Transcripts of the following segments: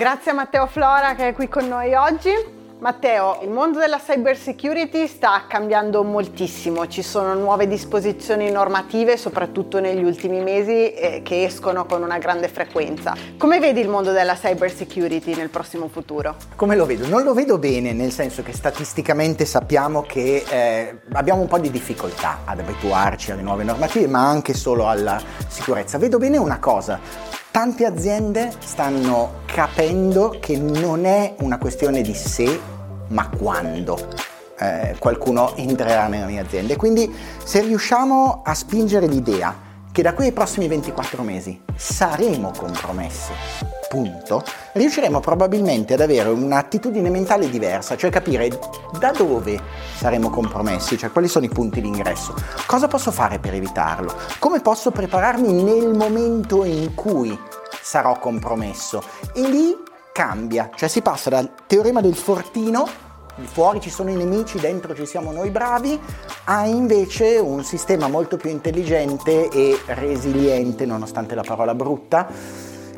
Grazie a Matteo Flora che è qui con noi oggi. Matteo, il mondo della cyber security sta cambiando moltissimo, ci sono nuove disposizioni normative, soprattutto negli ultimi mesi, eh, che escono con una grande frequenza. Come vedi il mondo della cyber security nel prossimo futuro? Come lo vedo? Non lo vedo bene, nel senso che statisticamente sappiamo che eh, abbiamo un po' di difficoltà ad abituarci alle nuove normative, ma anche solo alla sicurezza. Vedo bene una cosa, Tante aziende stanno capendo che non è una questione di se, ma quando eh, qualcuno entrerà nelle mie aziende. Quindi se riusciamo a spingere l'idea che da qui ai prossimi 24 mesi saremo compromessi, punto, riusciremo probabilmente ad avere un'attitudine mentale diversa, cioè capire da dove saremo compromessi, cioè quali sono i punti di ingresso, cosa posso fare per evitarlo, come posso prepararmi nel momento in cui sarò compromesso. E lì cambia, cioè si passa dal teorema del fortino fuori ci sono i nemici, dentro ci siamo noi bravi, a invece un sistema molto più intelligente e resiliente, nonostante la parola brutta,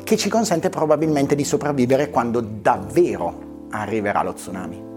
che ci consente probabilmente di sopravvivere quando davvero arriverà lo tsunami.